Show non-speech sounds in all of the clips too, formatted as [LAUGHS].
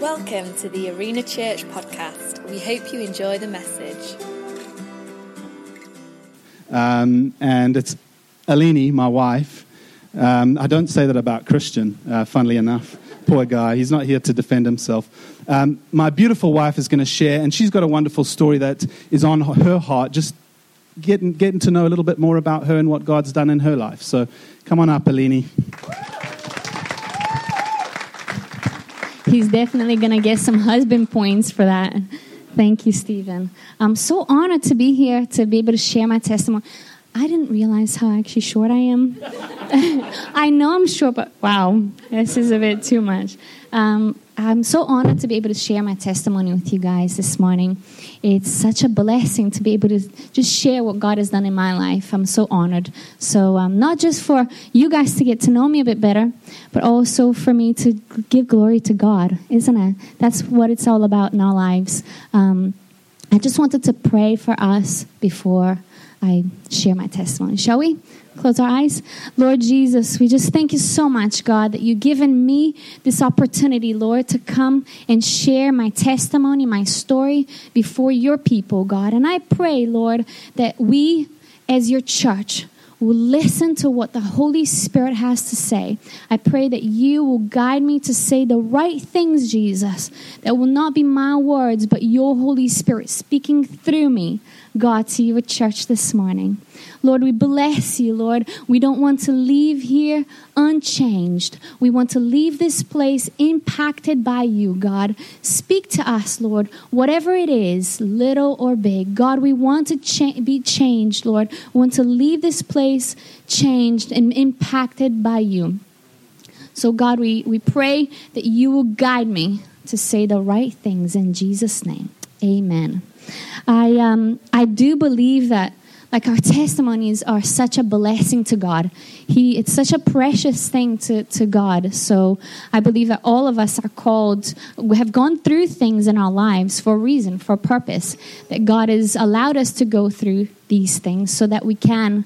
Welcome to the Arena Church podcast. We hope you enjoy the message. Um, and it's Aline, my wife. Um, I don't say that about Christian, uh, funnily enough. Poor guy, he's not here to defend himself. Um, my beautiful wife is going to share, and she's got a wonderful story that is on her heart, just getting, getting to know a little bit more about her and what God's done in her life. So come on up, Aline. He's definitely going to get some husband points for that. Thank you, Stephen. I'm so honored to be here to be able to share my testimony. I didn't realize how actually short I am. [LAUGHS] I know I'm short, but wow, this is a bit too much. Um, I'm so honored to be able to share my testimony with you guys this morning. It's such a blessing to be able to just share what God has done in my life. I'm so honored. So, um, not just for you guys to get to know me a bit better, but also for me to give glory to God, isn't it? That's what it's all about in our lives. Um, I just wanted to pray for us before I share my testimony. Shall we? Close our eyes. Lord Jesus, we just thank you so much, God, that you've given me this opportunity, Lord, to come and share my testimony, my story before your people, God. And I pray, Lord, that we as your church, will listen to what the Holy Spirit has to say. I pray that you will guide me to say the right things, Jesus, that will not be my words, but your Holy Spirit speaking through me. God, to your church this morning. Lord, we bless you, Lord. We don't want to leave here unchanged. We want to leave this place impacted by you, God. Speak to us, Lord, whatever it is, little or big. God, we want to cha- be changed, Lord. We want to leave this place changed and impacted by you. So, God, we, we pray that you will guide me to say the right things in Jesus' name. Amen. I um, I do believe that like our testimonies are such a blessing to God. He it's such a precious thing to, to God. So I believe that all of us are called we have gone through things in our lives for a reason, for a purpose. That God has allowed us to go through these things so that we can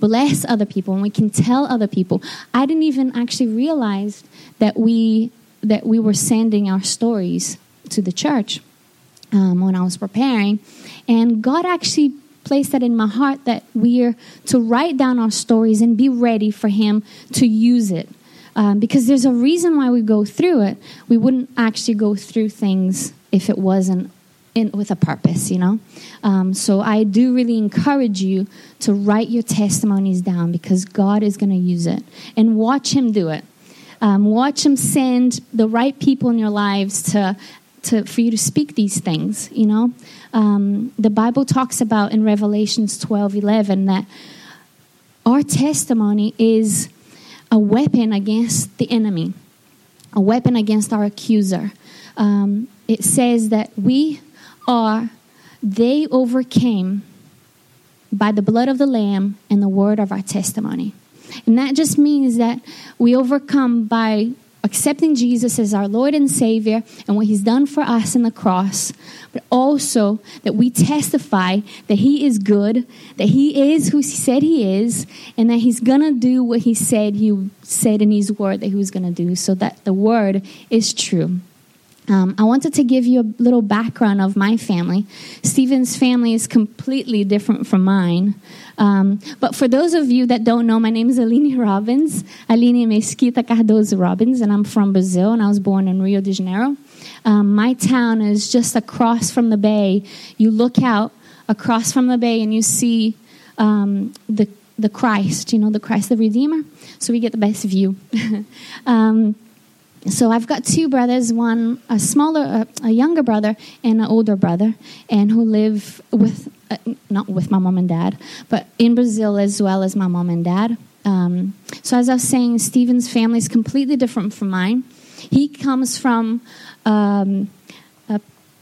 bless other people and we can tell other people. I didn't even actually realize that we that we were sending our stories to the church um, when I was preparing. And God actually placed that in my heart that we're to write down our stories and be ready for Him to use it. Um, because there's a reason why we go through it. We wouldn't actually go through things if it wasn't in, with a purpose, you know? Um, so I do really encourage you to write your testimonies down because God is going to use it. And watch Him do it. Um, watch Him send the right people in your lives to to, for you to speak these things, you know. Um, the Bible talks about in Revelations 12 11 that our testimony is a weapon against the enemy, a weapon against our accuser. Um, it says that we are, they overcame by the blood of the Lamb and the word of our testimony. And that just means that we overcome by accepting Jesus as our Lord and Savior and what He's done for us in the cross, but also that we testify that He is good, that He is who He said He is, and that He's to do what He said He said in His Word that He was to do, so that the Word is true. Um, I wanted to give you a little background of my family. Stephen's family is completely different from mine. Um, but for those of you that don't know, my name is Aline [LAUGHS] Robbins, Aline Mesquita Cardoso Robbins, and I'm from Brazil, and I was born in Rio de Janeiro. Um, my town is just across from the bay. You look out across from the bay and you see um, the the Christ, you know, the Christ the Redeemer. So we get the best view. [LAUGHS] so I've got two brothers, one a smaller, a younger brother, and an older brother, and who live with uh, not with my mom and dad, but in Brazil as well as my mom and dad. Um, so as I was saying, Stephen's family is completely different from mine. He comes from um, a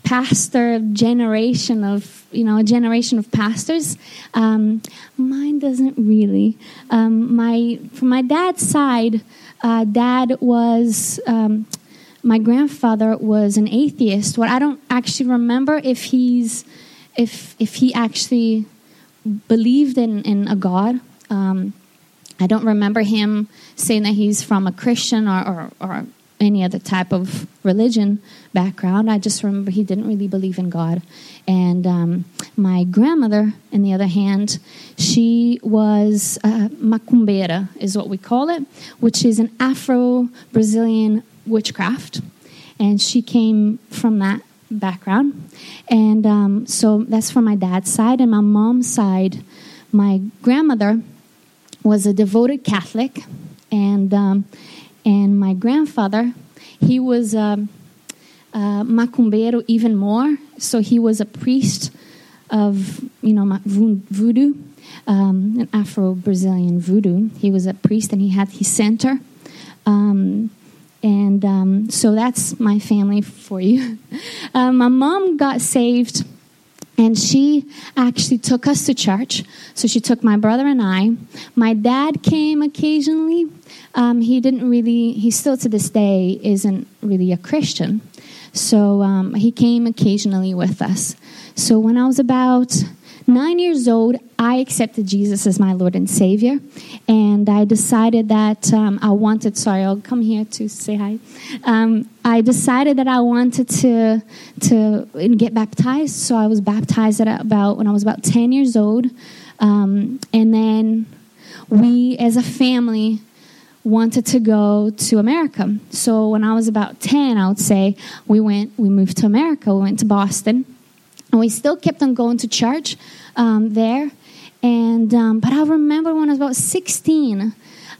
pastor generation of you know a generation of pastors. Um, mine doesn't really. Um, my from my dad's side uh, dad was um, my grandfather was an atheist. What I don't actually remember if he's if if he actually believed in in a God. Um, I don't remember him saying that he's from a Christian or, or, or any other type of religion background. I just remember he didn't really believe in God. And um, my grandmother, on the other hand, she was uh, is what we call it, which is an Afro Brazilian witchcraft. And she came from that background. And um, so that's from my dad's side. And my mom's side, my grandmother was a devoted Catholic. And um, and my grandfather, he was um, uh, macumbeiro even more. So he was a priest of, you know, voodoo, um, an Afro-Brazilian voodoo. He was a priest and he had his center. Um, and um, so that's my family for you. [LAUGHS] Uh, my mom got saved and she actually took us to church. So she took my brother and I. My dad came occasionally. Um, he didn't really, he still to this day isn't really a Christian. So um, he came occasionally with us. So when I was about nine years old, I accepted Jesus as my Lord and Savior. And I decided that um, I wanted, sorry, I'll come here to say hi. Um, I decided that I wanted to, to get baptized. So I was baptized at about, when I was about 10 years old. Um, and then we, as a family, wanted to go to America. So when I was about 10, I would say, we went, we moved to America. We went to Boston. And we still kept on going to church um, there. And, um, but I remember when I was about 16,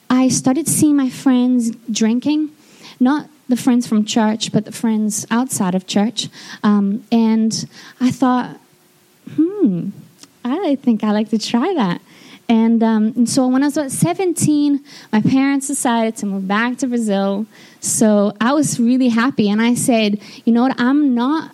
I started seeing my friends drinking. Not the friends from church, but the friends outside of church. Um, and I thought, hmm, I think I like to try that. And, um, and so when I was about 17, my parents decided to move back to Brazil. So I was really happy. And I said, you know what? I'm not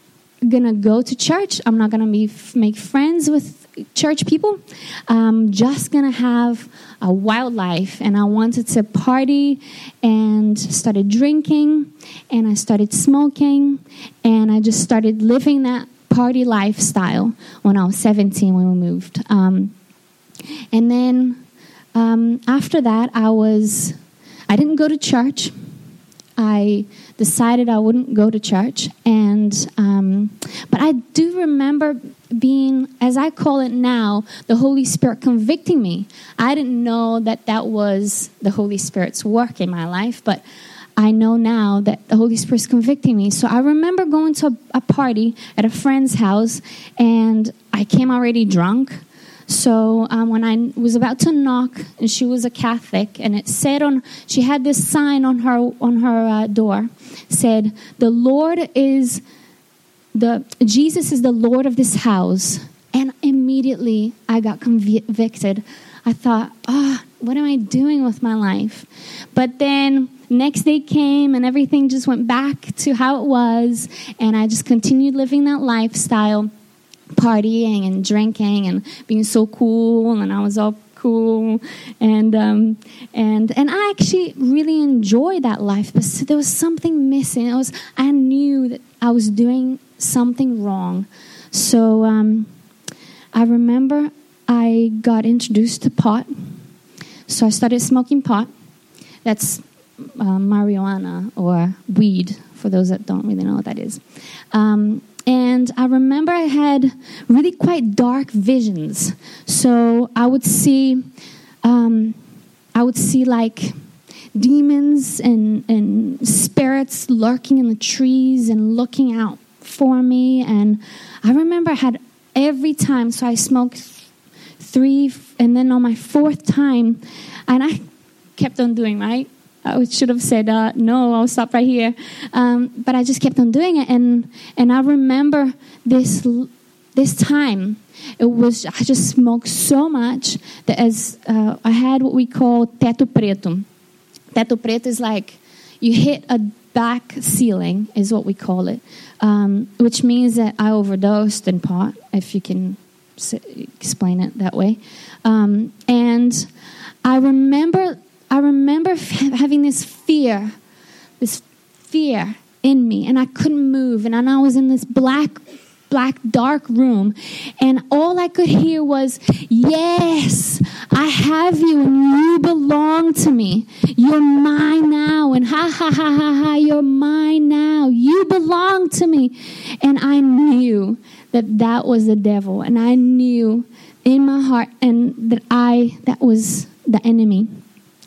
to go to church. I'm not to be make friends with church people. I'm just to have a wild life. And I wanted to party and started drinking and I started smoking and I just started living that party lifestyle when I was 17 when we moved. Um, and then um, after that, I was, I didn't go to church. I decided I wouldn't go to church. And, um, but I do remember being, as I call it now, the Holy Spirit convicting me. I didn't know that that was the Holy Spirit's work in my life, but I know now that the Holy Spirit's convicting me. So I remember going to a, a party at a friend's house, and I came already drunk. So um, when I was about to knock, and she was a Catholic, and it said on she had this sign on her on her uh, door, said, "The Lord is the Jesus is the Lord of this house." And immediately I got convicted. I thought, "Ah, oh, what am I doing with my life?" But then next day came and everything just went back to how it was, and I just continued living that lifestyle partying and drinking and being so cool, and I was all cool, and um, and and I actually really enjoyed that life, but there was something missing. It was I knew that I was doing something wrong, so um, I remember I got introduced to pot, so I started smoking pot. That's uh, marijuana or weed for those that don't really know what that is. Um, and I remember I had really quite dark visions. So I would see, um, I would see like demons and, and spirits lurking in the trees and looking out for me. And I remember I had every time, so I smoked three, and then on my fourth time, and I kept on doing right I should have said uh, no. I'll stop right here. Um, but I just kept on doing it, and and I remember this this time. It was I just smoked so much that as uh, I had what we call teto preto. Teto preto is like you hit a back ceiling is what we call it, um, which means that I overdosed in pot, if you can explain it that way. Um, and I remember I remember [LAUGHS] having this fear, this fear in me, and I couldn't move, and I was in this black black, dark room. And all I could hear was, Yes, I have you and you belong to me. You're mine now. And ha ha ha ha ha, you're mine now. You belong to me. And I knew that that was the devil. And I knew in my heart and that I, that was the enemy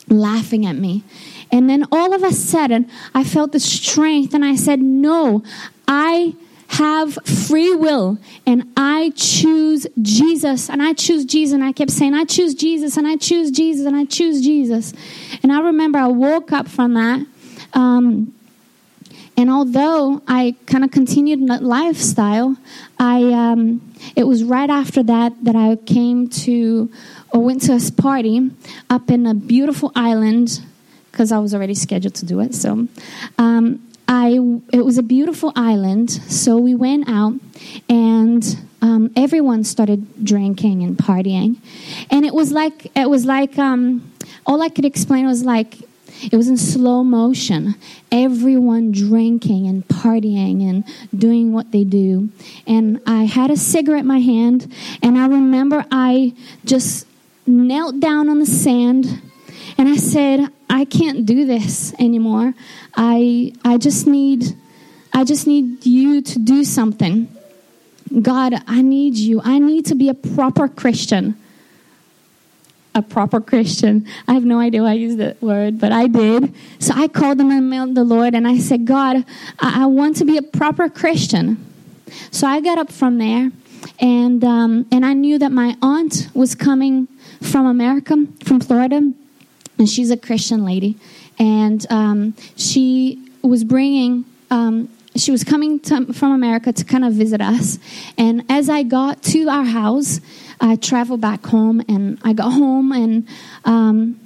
laughing at me. And then all of a sudden, I felt the strength and I said, No, I have free will and I choose Jesus and I choose Jesus. And I kept saying, I choose Jesus and I choose Jesus and I choose Jesus. And I remember I woke up from that. Um, and although I kind of continued that lifestyle, I um, it was right after that that I came to or went to a party up in a beautiful island because I was already scheduled to do it. So um, I it was a beautiful island. So we went out and um, everyone started drinking and partying, and it was like it was like um, all I could explain was like it was in slow motion. Everyone drinking and partying and doing what they do. And I had a cigarette in my hand, and I remember I just knelt down on the sand and I said, I can't do this anymore. I I just need I just need you to do something. God, I need you. I need to be a proper Christian. A proper Christian. I have no idea why I used that word, but I did. So I called them and mailed the Lord and I said, God, I, I want to be a proper Christian. So I got up from there and um, and I knew that my aunt was coming from America, from Florida, and she's a Christian lady, and um, she was bringing. Um, she was coming to, from America to kind of visit us, and as I got to our house, I traveled back home, and I got home, and um,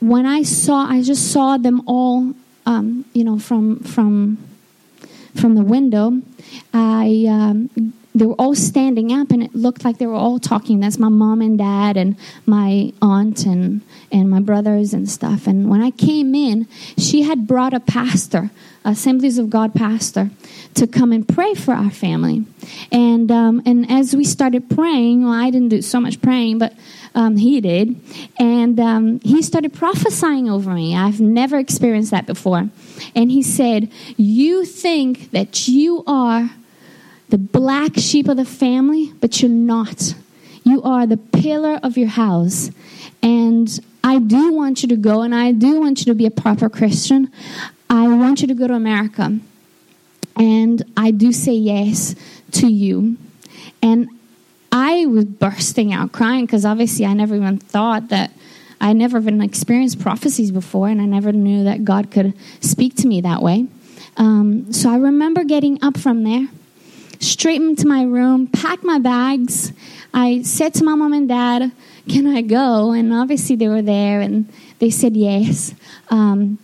when I saw, I just saw them all, um, you know, from from from the window. I um, they were all standing up and it looked like they were all talking. That's my mom and dad and my aunt and and my brothers and stuff. And when i came in she had brought a pastor assemblies of god pastor to come and pray for our family. And um, and as we started praying well i didn't do so much praying but um, he did. And um, he started prophesying over me. I've never experienced that before. And he said you think that you are the black sheep of the family, but you're not. You are the pillar of your house. And I do want you to go, and I do want you to be a proper Christian. I want you to go to America. And I do say yes to you. And I was bursting out crying because obviously I never even thought that I never even experienced prophecies before, and I never knew that God could speak to me that way. Um, so I remember getting up from there straight into my room, packed my bags. I said to my mom and dad, Can I go? And obviously they were there and they said yes. Um,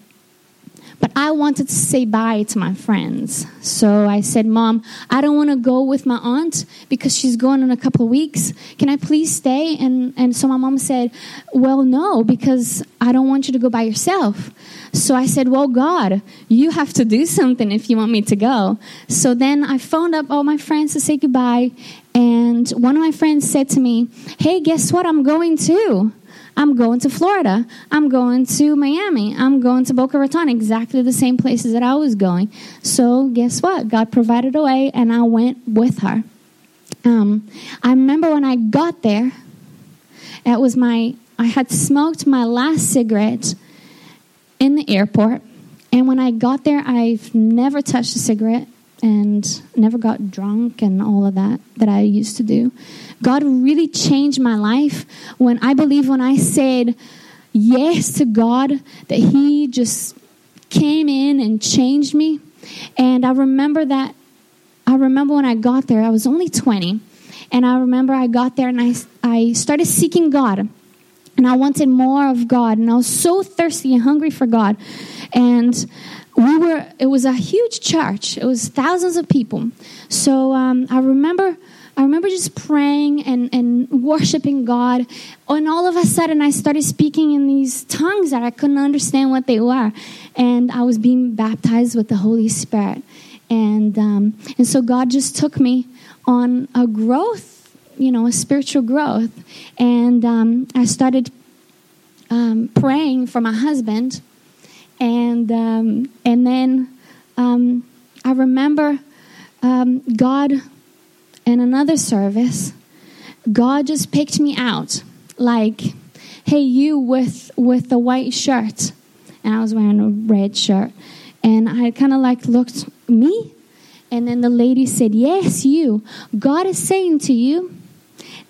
but I wanted to say bye to my friends. So I said, Mom, I don't want to go with my aunt because she's going in a couple of weeks. Can I please stay? And, and so my mom said, Well, no, because I don't want you to go by yourself. So I said, Well, God, you have to do something if you want me to go. So then I phoned up all my friends to say goodbye. And one of my friends said to me, Hey, guess what? I'm going too. I'm going to Florida. I'm going to Miami. I'm going to Boca Raton, exactly the same places that I was going. So, guess what? God provided a way, and I went with her. Um, I remember when I got there, it was my, I had smoked my last cigarette in the airport. And when I got there, I've never touched a cigarette and never got drunk and all of that that I used to do. God really changed my life when I believe when I said yes to God that He just came in and changed me. And I remember that, I remember when I got there, I was only 20. And I remember I got there and I, I started seeking God. And I wanted more of God. And I was so thirsty and hungry for God. And we were, it was a huge church, it was thousands of people. So um, I remember I remember just praying and, and worshiping God. And all of a sudden, I started speaking in these tongues that I couldn't understand what they were. And I was being baptized with the Holy Spirit. and um, and so God just took me on a growth, you know, a spiritual growth, and um, I started um, praying for my husband, and um, and then um, I remember um, God in another service, God just picked me out, like, "Hey, you with with the white shirt," and I was wearing a red shirt, and I kind of like looked me, and then the lady said, "Yes, you. God is saying to you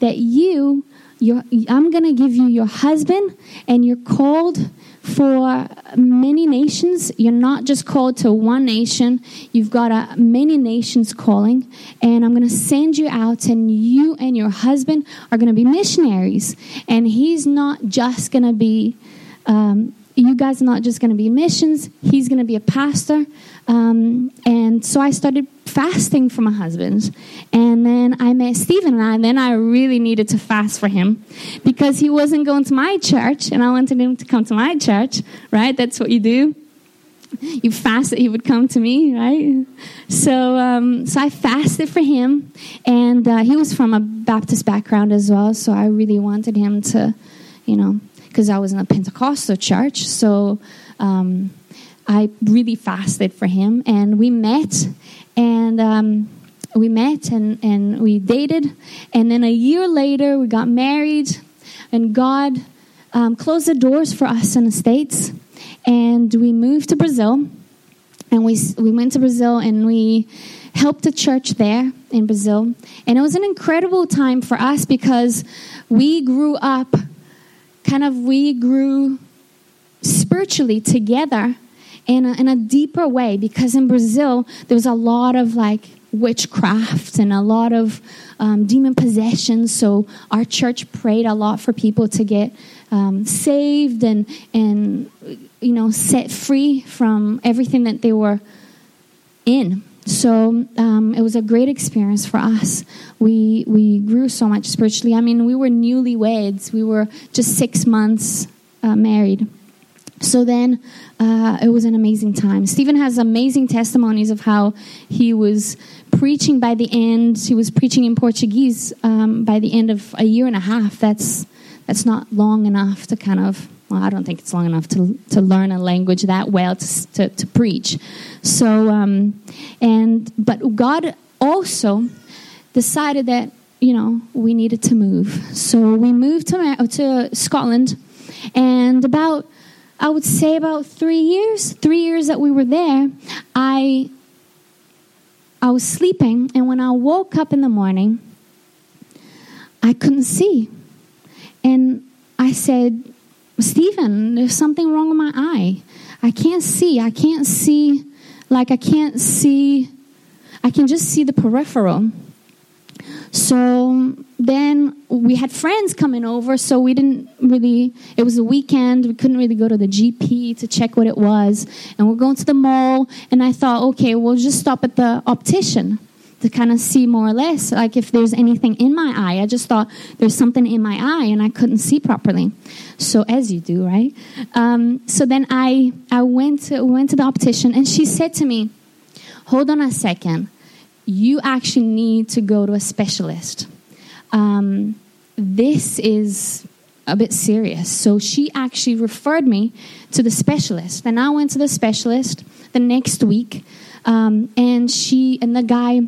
that you." You're, I'm going to give you your husband, and you're called for many nations. You're not just called to one nation, you've got a, many nations calling. And I'm going to send you out, and you and your husband are going to be missionaries. And he's not just going to be. Um, you guys are not just going to be missions, he's going to be a pastor. Um, and so I started fasting for my husband. And then I met Stephen and I, and then I really needed to fast for him because he wasn't going to my church, and I wanted him to come to my church, right? That's what you do. You fast that he would come to me, right? So, um, so I fasted for him, and uh, he was from a Baptist background as well. So I really wanted him to, you know, because I was in a Pentecostal church. So um, I really fasted for him, and we met, and um, we met and, and we dated, and then a year later we got married, and God um, closed the doors for us in the states, and we moved to Brazil, and we we went to Brazil and we helped a church there in Brazil, and it was an incredible time for us because we grew up kind of we grew spiritually together in a, in a deeper way because in Brazil there was a lot of like witchcraft and a lot of um, demon possession. So our church prayed a lot for people to get um, saved and and you know set free from everything that they were in. So um, it was a great experience for us. We we grew so much spiritually. I mean, we were newlyweds. We were just six months uh, married. So then uh, it was an amazing time. Stephen has amazing testimonies of how he was preaching by the end. He was preaching in Portuguese um, by the end of a year and a half. That's that's not long enough to kind of well, I don't think it's long enough to to learn a language that well to to, to preach. So, um, and but God also decided that you know we needed to move. So we moved to to Scotland, and about I would say about three years, three years that we were there, I I was sleeping, and when I woke up in the morning, I couldn't see, and I said Stephen, there's something wrong with my eye. I can't see. I can't see, like, I can't see, I can just see the peripheral. So then we had friends coming over, so we didn't really, it was a weekend, we couldn't really go to the GP to check what it was. And we're going to the mall, and I thought, okay, we'll just stop at the optician to kind of see more or less like if there's anything in my eye. I just thought there's something in my eye and i couldn't see properly. So as you do right? Um, so then i i went to went to the optician and she said to me hold on a second you actually need to go to a specialist. Um, this is a bit serious. So she actually referred me to the specialist. And i went to the specialist the next week um, and she and the guy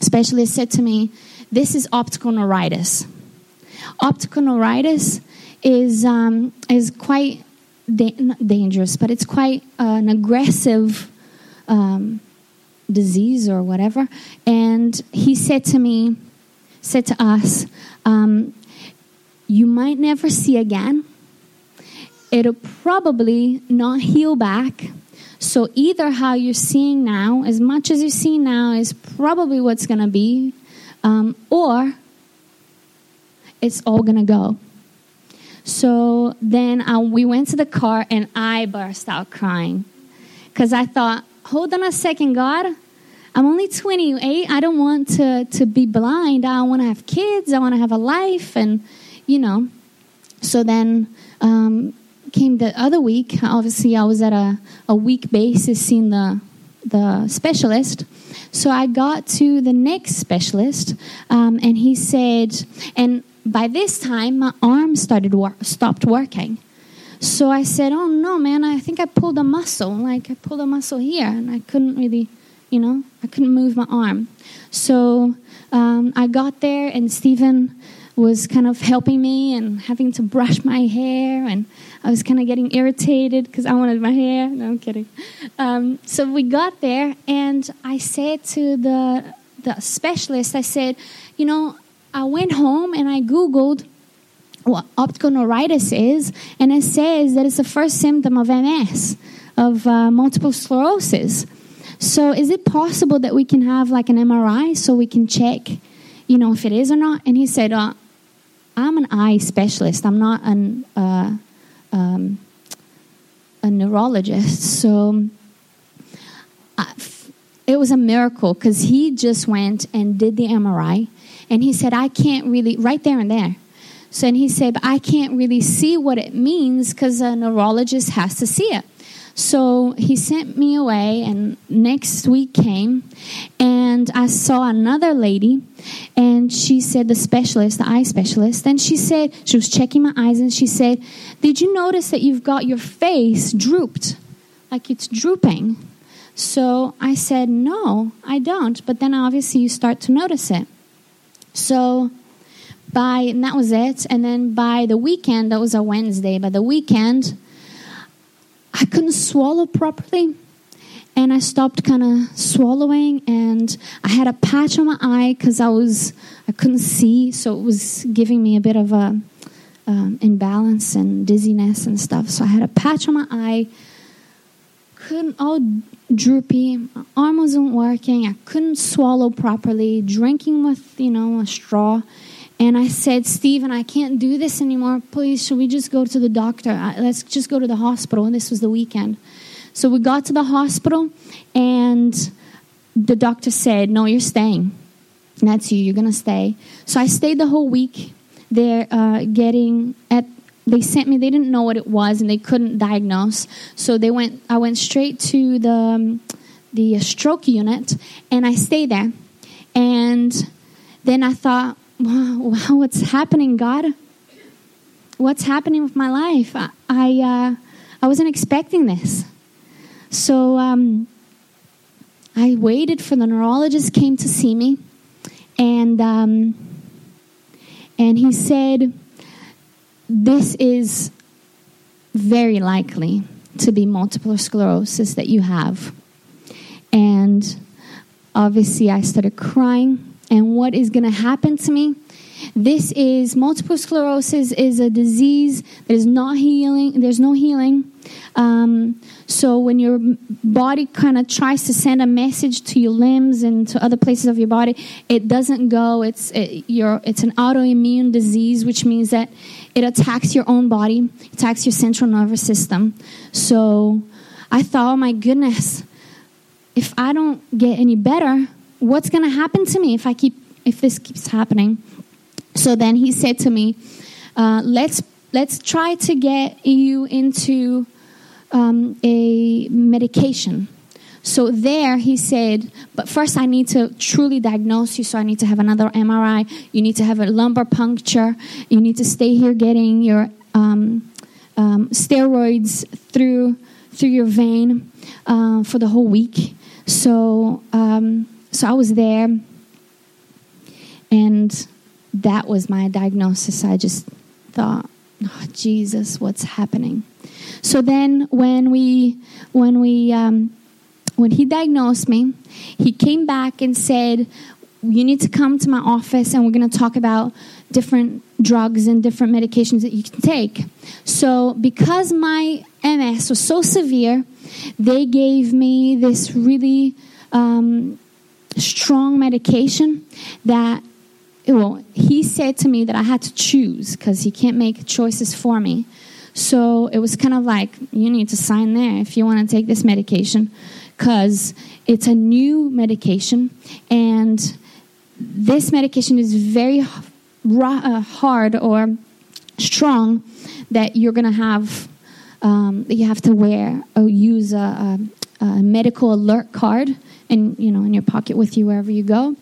specialist said to me, This is optical neuritis. Optical neuritis is, um, is quite da- dangerous, but it's quite uh, an aggressive um, disease or whatever. And he said to me, said to us, um, You might never see again. It'll probably not heal back so either how you're seeing now, as much as you see now, is probably what's going to be, um, or it's all going to go. So then uh, we went to the car and I burst out crying because I thought, hold on a second, God. I'm only 28. I don't want to, to be blind. I want to have kids. I want to have a life. And, you know, so then um, came the other week. Obviously, I was at a, a week basis seeing the the specialist. So I got to the next specialist, um, and he said, and by this time my arm started wor- stopped working. So I said, "Oh no, man! I think I pulled a muscle. Like I pulled a muscle here, and I couldn't really, you know, I couldn't move my arm." So um, I got there, and Stephen was kind of helping me and having to brush my hair, and I was kind of getting irritated because I wanted my hair. No, I'm kidding. Um, so we got there, and I said to the the specialist, I said, "You know, I went home and I googled." What optical neuritis is, and it says that it's the first symptom of MS, of uh, multiple sclerosis. So, is it possible that we can have like an MRI so we can check, you know, if it is or not? And he said, uh, "I'm an eye specialist. I'm not an uh, um, a neurologist." So, I, it was a miracle because he just went and did the MRI, and he said, "I can't really right there and there." So and he said, I can't really see what it means because a neurologist has to see it. So he sent me away, and next week came, and I saw another lady, and she said, the specialist, the eye specialist, and she said, she was checking my eyes, and she said, Did you notice that you've got your face drooped? Like it's drooping. So I said, No, I don't. But then obviously you start to notice it. So by and that was it. And then by the weekend that was a wednesday by the weekend i couldn't swallow properly and i stopped kind of swallowing and i had a patch on my eye because i was i couldn't see so it was giving me a bit of a um, imbalance and dizziness and stuff. So i had a patch on my eye couldn't all droopy my arm wasn't working i couldn't swallow properly drinking with you know a straw and I said, Stephen, I can't do this anymore. Please, should we just go to the doctor? Let's just go to the hospital. And this was the weekend. So we got to the hospital, and the doctor said, No, you're staying. And that's you. You're going to stay. So I stayed the whole week there uh, getting at they sent me they didn't know what it was and they couldn't diagnose so they went i went straight to the um, the stroke unit and i stayed there and then i thought [LAUGHS] wow, what's happening, God? What's happening with my life? I I, uh, I wasn't expecting this. So um, I waited for the neurologist came to see me, and um, and he said, "This is very likely to be multiple sclerosis that you have." And obviously, I started crying and what is going to happen to me. This is multiple sclerosis is a disease that is not healing. There's no healing. Um, so when your body kind of tries to send a message to your limbs and to other places of your body, it doesn't go. It's it, it's an autoimmune disease, which means that it attacks your own body, attacks your central nervous system. So I thought, oh my goodness, if I don't get any better, what's going to happen to me if I keep if this keeps happening? So then he said to me, uh, let's let's try to get you into um, a medication. So there he said, but first I need to truly diagnose you. So I need to have another MRI. You need to have a lumbar puncture. You need to stay here getting your um, um, steroids through through your vein uh, for the whole week. So um, so I was there, and that was my diagnosis. I just thought, oh, Jesus, what's happening? So then, when we when we um, when he diagnosed me, he came back and said, "You need to come to my office, and we're going to talk about different drugs and different medications that you can take." So, because my MS was so severe, they gave me this really um, strong medication that well he said to me that i had to choose because he can't make choices for me. So it was kind of like you need to sign there if you want to take this medication because it's a new medication and this medication is very uh, hard or strong that you're going to have um, you have to wear or use a, a a medical alert card, and you know, in your pocket with you wherever you go.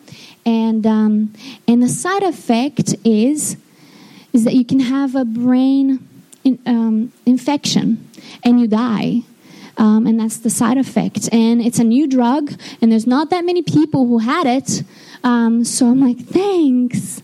And um, and the side effect is is that you can have a brain in, um, infection and you die. Um, and that's the side effect. And it's a new drug, and there's not that many people who had it. Um, so I'm like, thanks.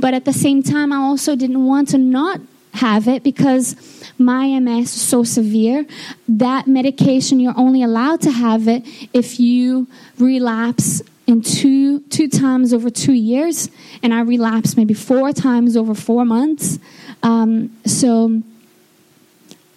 But at the same time, I also didn't want to not have it because my MS is so severe. That medication, you're only allowed to have it if you relapse in two two times over two years, and I relapsed maybe four times over four months. Um, so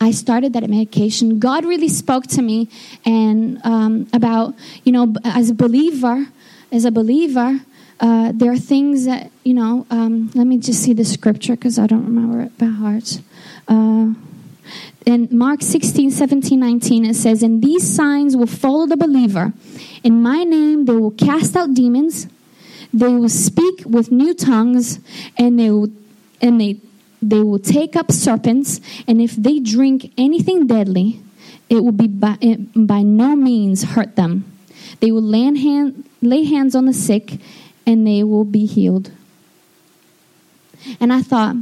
I started that medication. God really spoke to me and um, about you know as a believer, as a believer. Uh, there are things that you know. Um, let me just see the scripture because I don't remember it by heart. Uh, in Mark 16, 17, 19, it says, And these signs will follow the believer. In my name, they will cast out demons, they will speak with new tongues, and they will, and they, they will take up serpents, and if they drink anything deadly, it will be by, by no means hurt them. They will hand, lay hands on the sick, and they will be healed. And I thought,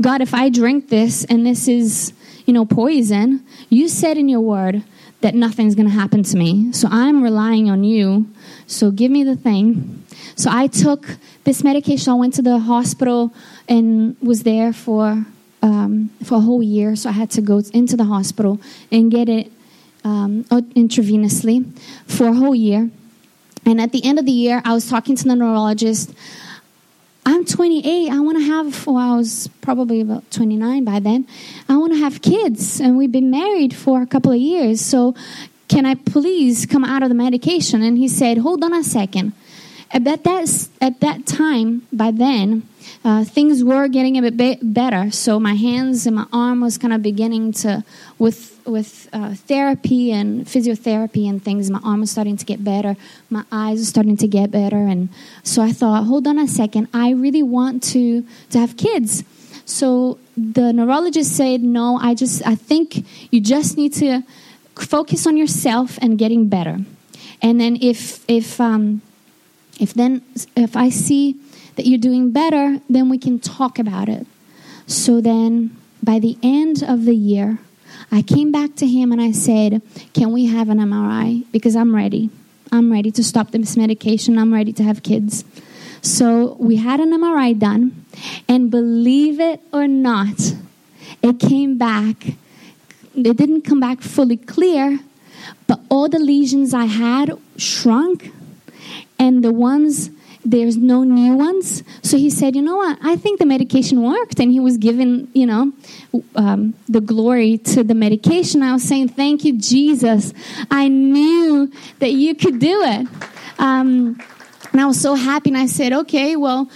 God, if I drink this and this is you know, poison, you said in your word that nothing's going to happen to me. So I'm relying on you. So give me the thing. So I took this medication. I went to the hospital and was there for um, for a whole year. So I had to go into the hospital and get it um, intravenously for a whole year. And at the end of the year, I was talking to the neurologist. I'm 28. I want to have, well, I was probably about 29 by then. I want to have kids, and we've been married for a couple of years. So, can I please come out of the medication? And he said, Hold on a second. At that, at that time, by then, uh, things were getting a bit better. So my hands and my arm was kind of beginning to, with with uh, therapy and physiotherapy and things, my arm was starting to get better. My eyes were starting to get better, and so I thought, hold on a second, I really want to to have kids. So the neurologist said, no, I just I think you just need to focus on yourself and getting better. And then if if um, if then if I see that you're doing better, then we can talk about it. So then by the end of the year, I came back to him and I said, Can we have an MRI? Because I'm ready. I'm ready to stop this medication. I'm ready to have kids. So we had an MRI done, and believe it or not, it came back. It didn't come back fully clear, but all the lesions I had shrunk, and the ones there's no new ones. So he said, you know what? I think the medication worked. And he was giving, you know, um, the glory to the medication. I was saying, thank you, Jesus. I knew that you could do it. Um, and I was so happy. And I said, okay, well,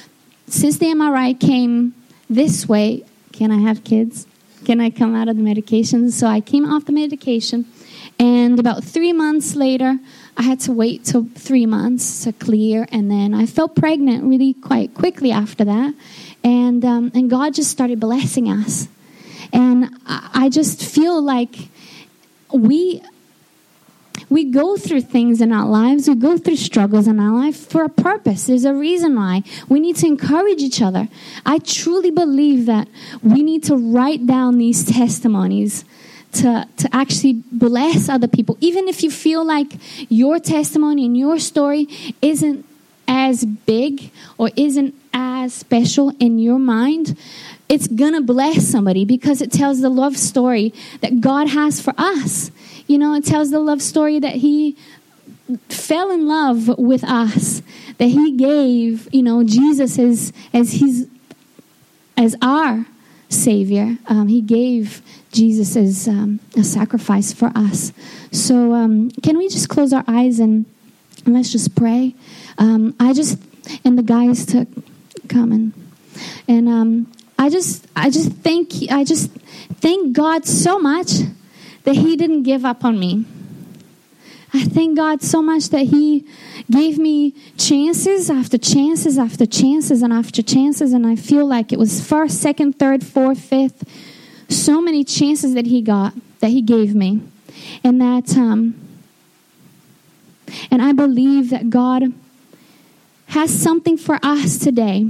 since the MRI came this way, can I have kids? Can I come out of the medication? So I came off the medication. And about three months later, I had to wait till three months to clear, and then I felt pregnant really quite quickly after that, and um, and God just started blessing us, and I just feel like we we go through things in our lives, we go through struggles in our life for a purpose. There's a reason why. We need to encourage each other. I truly believe that we need to write down these testimonies to, to actually bless other people. Even if you feel like your testimony and your story isn't as big or isn't as special in your mind, it's to bless somebody because it tells the love story that God has for us. You know, it tells the love story that He fell in love with us, that He gave, you know, Jesus as, as His as our Savior. Um, he gave Jesus is um, a sacrifice for us. So, um, can we just close our eyes and, let's just pray? Um, I just and the guys to come and and um, I just I just thank I just thank God so much that He didn't give up on me. I thank God so much that He gave me chances after chances after chances and after chances, and I feel like it was first, second, third, fourth, fifth, so many chances that he got, that he gave me. And that, um, and I believe that God has something for us today.